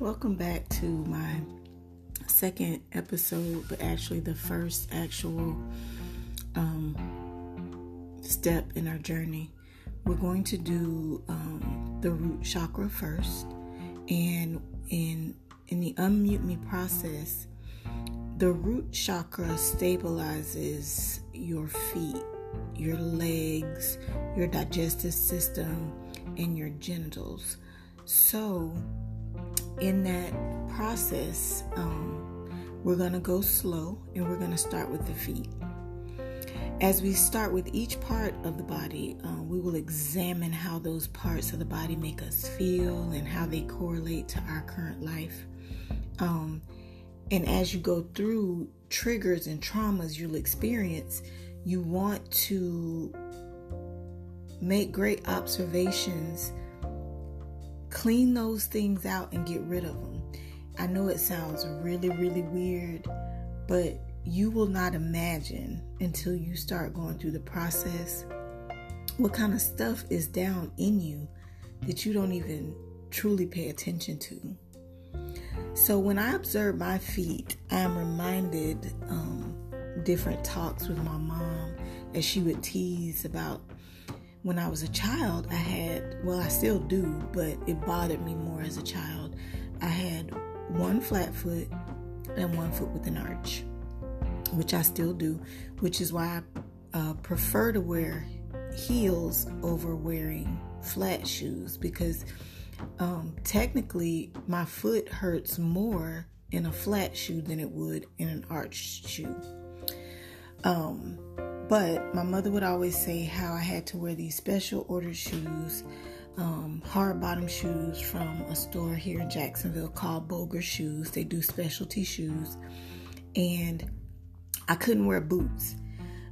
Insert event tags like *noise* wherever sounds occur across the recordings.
Welcome back to my second episode, but actually the first actual um, step in our journey. We're going to do um, the root chakra first, and in in the unmute me process, the root chakra stabilizes your feet, your legs, your digestive system, and your genitals. So, in that process, um, we're going to go slow and we're going to start with the feet. As we start with each part of the body, uh, we will examine how those parts of the body make us feel and how they correlate to our current life. Um, and as you go through triggers and traumas you'll experience, you want to make great observations, clean those things out, and get rid of them. I know it sounds really, really weird, but you will not imagine until you start going through the process what kind of stuff is down in you that you don't even truly pay attention to. So when I observe my feet, I am reminded um, different talks with my mom as she would tease about when I was a child. I had, well, I still do, but it bothered me more as a child. I had one flat foot and one foot with an arch, which I still do, which is why I uh, prefer to wear heels over wearing flat shoes because um, technically my foot hurts more in a flat shoe than it would in an arched shoe. Um, but my mother would always say how I had to wear these special ordered shoes, um, hard bottom shoes from a store here in Jacksonville called Boger Shoes. They do specialty shoes. And I couldn't wear boots.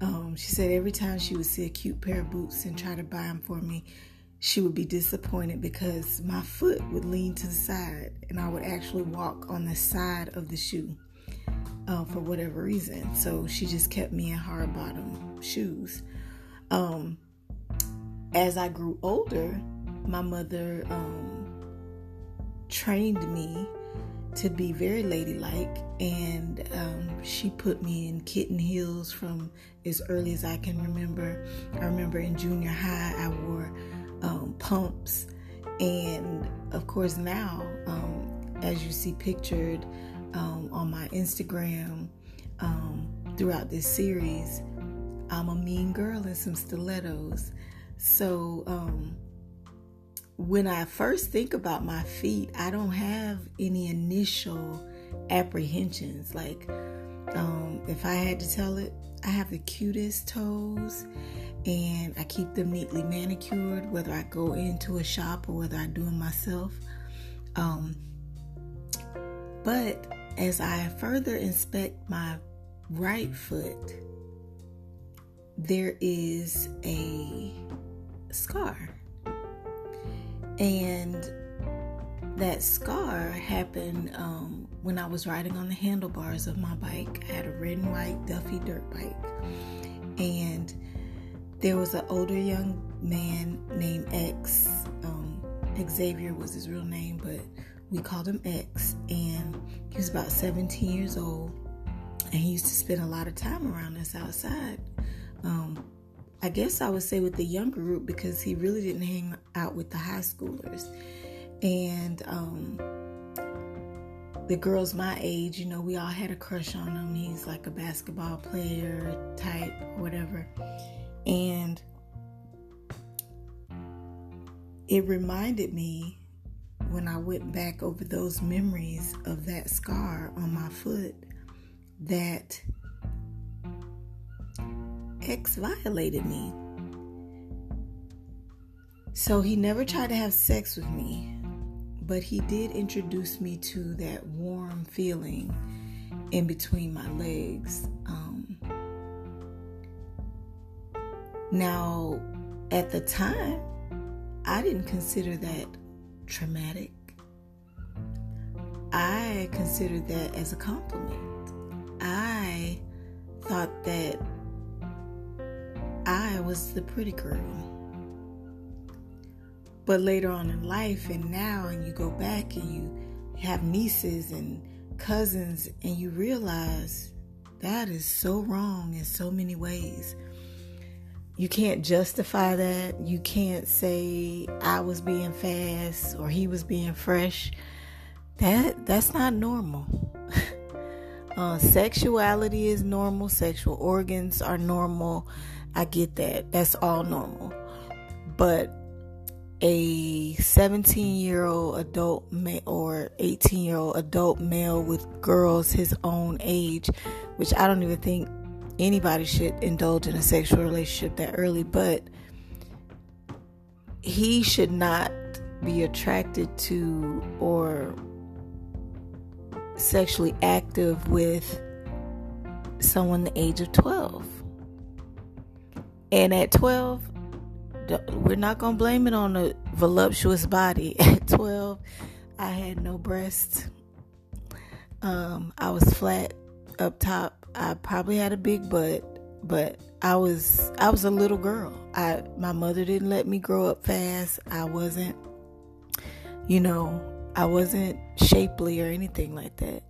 Um, she said every time she would see a cute pair of boots and try to buy them for me, she would be disappointed because my foot would lean to the side and I would actually walk on the side of the shoe uh, for whatever reason. So she just kept me in hard bottom shoes. Um, as I grew older, my mother um, trained me to be very ladylike and um, she put me in kitten heels from as early as I can remember. I remember in junior high, I wore um, pumps. And of course, now, um, as you see pictured um, on my Instagram um, throughout this series, I'm a mean girl in some stilettos. So, um, when I first think about my feet, I don't have any initial apprehensions. Like, um, if I had to tell it, I have the cutest toes and I keep them neatly manicured, whether I go into a shop or whether I do them myself. Um, but as I further inspect my right foot, there is a scar. And that scar happened um, when I was riding on the handlebars of my bike. I had a red and white Huffy dirt bike. And there was an older young man named X. Um, Xavier was his real name, but we called him X. And he was about 17 years old. And he used to spend a lot of time around us outside. Um, I guess I would say with the younger group because he really didn't hang out with the high schoolers. And um, the girls my age, you know, we all had a crush on him. He's like a basketball player type, whatever. And it reminded me when I went back over those memories of that scar on my foot that X violated me. So he never tried to have sex with me, but he did introduce me to that warm feeling in between my legs. Um, now, at the time, I didn't consider that traumatic. I considered that as a compliment. I thought that I was the pretty girl. But later on in life, and now, and you go back and you have nieces and cousins, and you realize that is so wrong in so many ways. You can't justify that. You can't say I was being fast or he was being fresh. That that's not normal. *laughs* uh, sexuality is normal. Sexual organs are normal. I get that. That's all normal. But a 17 year old adult male or 18 year old adult male with girls his own age, which I don't even think anybody should indulge in a sexual relationship that early, but he should not be attracted to or sexually active with someone the age of 12. And at 12, we're not going to blame it on a voluptuous body. *laughs* At 12, I had no breasts. Um, I was flat up top. I probably had a big butt, but I was I was a little girl. I my mother didn't let me grow up fast. I wasn't you know, I wasn't shapely or anything like that.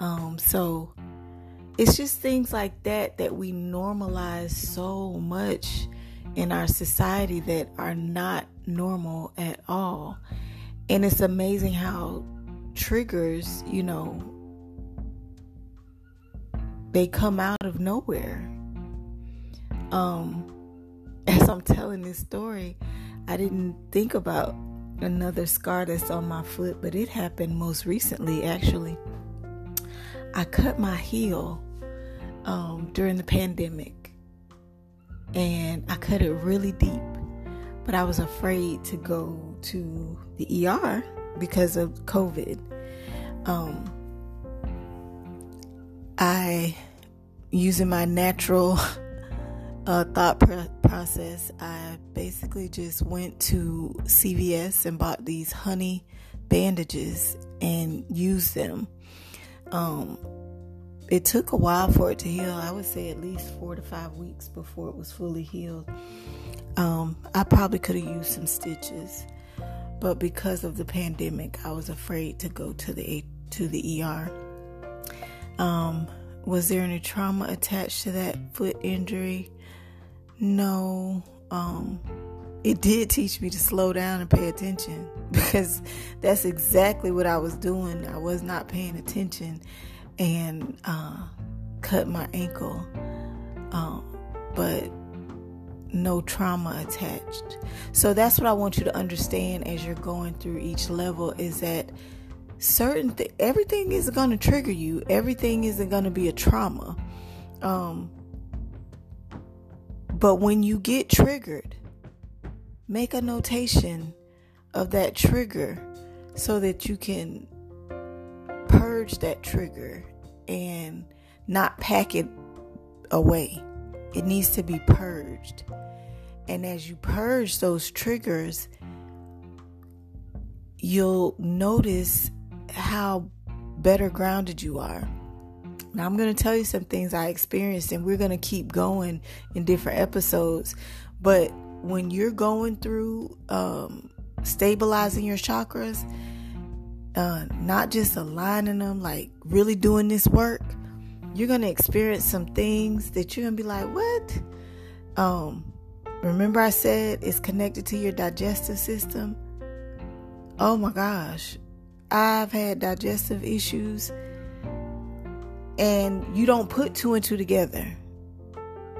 Um, so it's just things like that that we normalize so much in our society that are not normal at all. And it's amazing how triggers, you know, they come out of nowhere. Um, *laughs* as I'm telling this story, I didn't think about another scar that's on my foot, but it happened most recently actually. I cut my heel um, during the pandemic and I cut it really deep, but I was afraid to go to the ER because of COVID. Um, I, using my natural *laughs* uh, thought pr- process, I basically just went to CVS and bought these honey bandages and used them. Um, it took a while for it to heal. I would say at least four to five weeks before it was fully healed. Um, I probably could have used some stitches, but because of the pandemic, I was afraid to go to the to the ER. Um, was there any trauma attached to that foot injury? No. Um, it did teach me to slow down and pay attention *laughs* because that's exactly what I was doing. I was not paying attention and uh, cut my ankle, um, but no trauma attached. So that's what I want you to understand as you're going through each level is that certain th- everything isn't going to trigger you. Everything isn't going to be a trauma. Um, but when you get triggered, make a notation of that trigger so that you can purge that trigger and not pack it away. It needs to be purged. And as you purge those triggers, you'll notice how better grounded you are. Now, I'm going to tell you some things I experienced, and we're going to keep going in different episodes. But when you're going through um, stabilizing your chakras, uh, not just aligning them, like really doing this work, you're gonna experience some things that you're gonna be like, what? Um, remember I said it's connected to your digestive system. Oh my gosh, I've had digestive issues, and you don't put two and two together.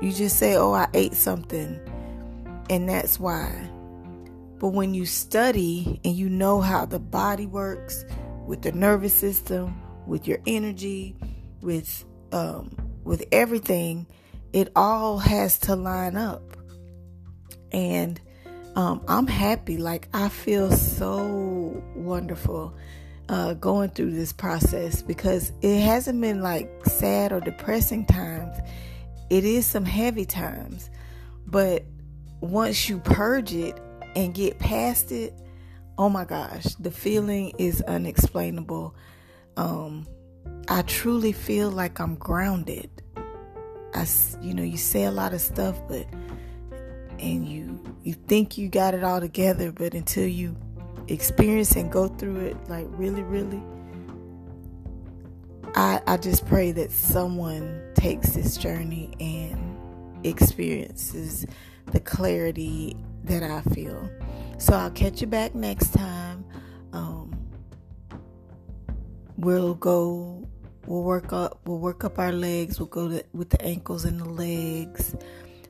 You just say, oh, I ate something, and that's why. But when you study and you know how the body works with the nervous system, with your energy, with um, with everything, it all has to line up. And um, I'm happy. Like I feel so wonderful uh, going through this process because it hasn't been like sad or depressing times. It is some heavy times, but once you purge it and get past it, oh my gosh, the feeling is unexplainable. Um, I truly feel like I'm grounded. I, you know, you say a lot of stuff, but and you you think you got it all together, but until you experience and go through it, like really, really, I, I just pray that someone takes this journey and experiences the clarity that I feel. So I'll catch you back next time. Um, we'll go. We'll work up. We'll work up our legs. We'll go to, with the ankles and the legs.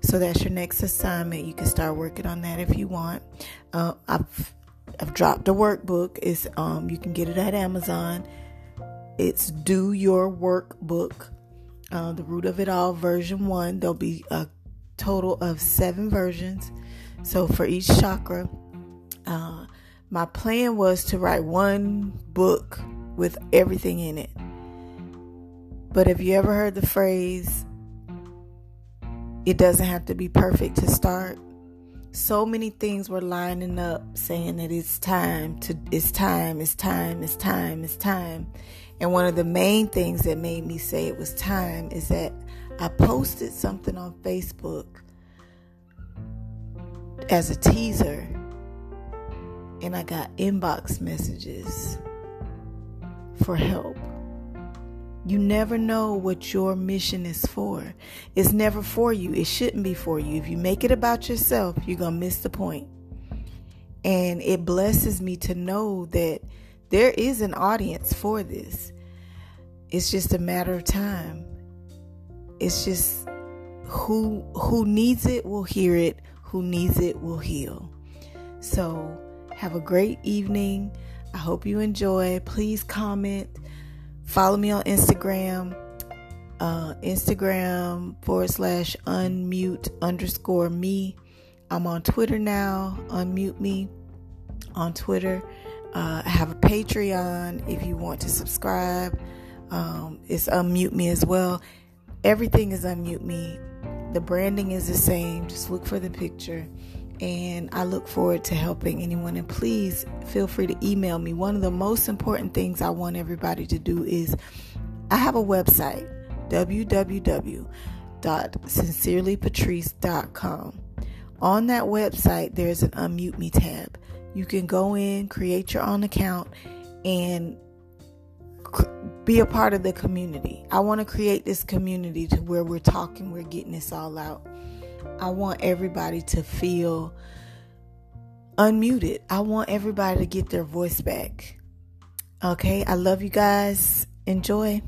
So that's your next assignment. You can start working on that if you want. Uh, I've I've dropped a workbook. It's um you can get it at Amazon. It's Do Your Workbook. Uh, the root of it all, version one. There'll be a total of seven versions. So for each chakra, uh, my plan was to write one book with everything in it. But have you ever heard the phrase, it doesn't have to be perfect to start? So many things were lining up saying that it's time to, it's time, it's time, it's time, it's time. And one of the main things that made me say it was time is that I posted something on Facebook as a teaser and I got inbox messages for help. You never know what your mission is for. It's never for you. It shouldn't be for you. If you make it about yourself, you're going to miss the point. And it blesses me to know that there is an audience for this. It's just a matter of time. It's just who who needs it will hear it, who needs it will heal. So, have a great evening. I hope you enjoy. Please comment Follow me on Instagram, uh, Instagram forward slash unmute underscore me. I'm on Twitter now, unmute me on Twitter. Uh, I have a Patreon if you want to subscribe. Um, it's unmute me as well. Everything is unmute me. The branding is the same. Just look for the picture and I look forward to helping anyone. And please feel free to email me. One of the most important things I want everybody to do is I have a website www.sincerelypatrice.com. On that website, there's an Unmute Me tab. You can go in, create your own account, and be a part of the community. I want to create this community to where we're talking, we're getting this all out. I want everybody to feel unmuted. I want everybody to get their voice back. Okay, I love you guys. Enjoy.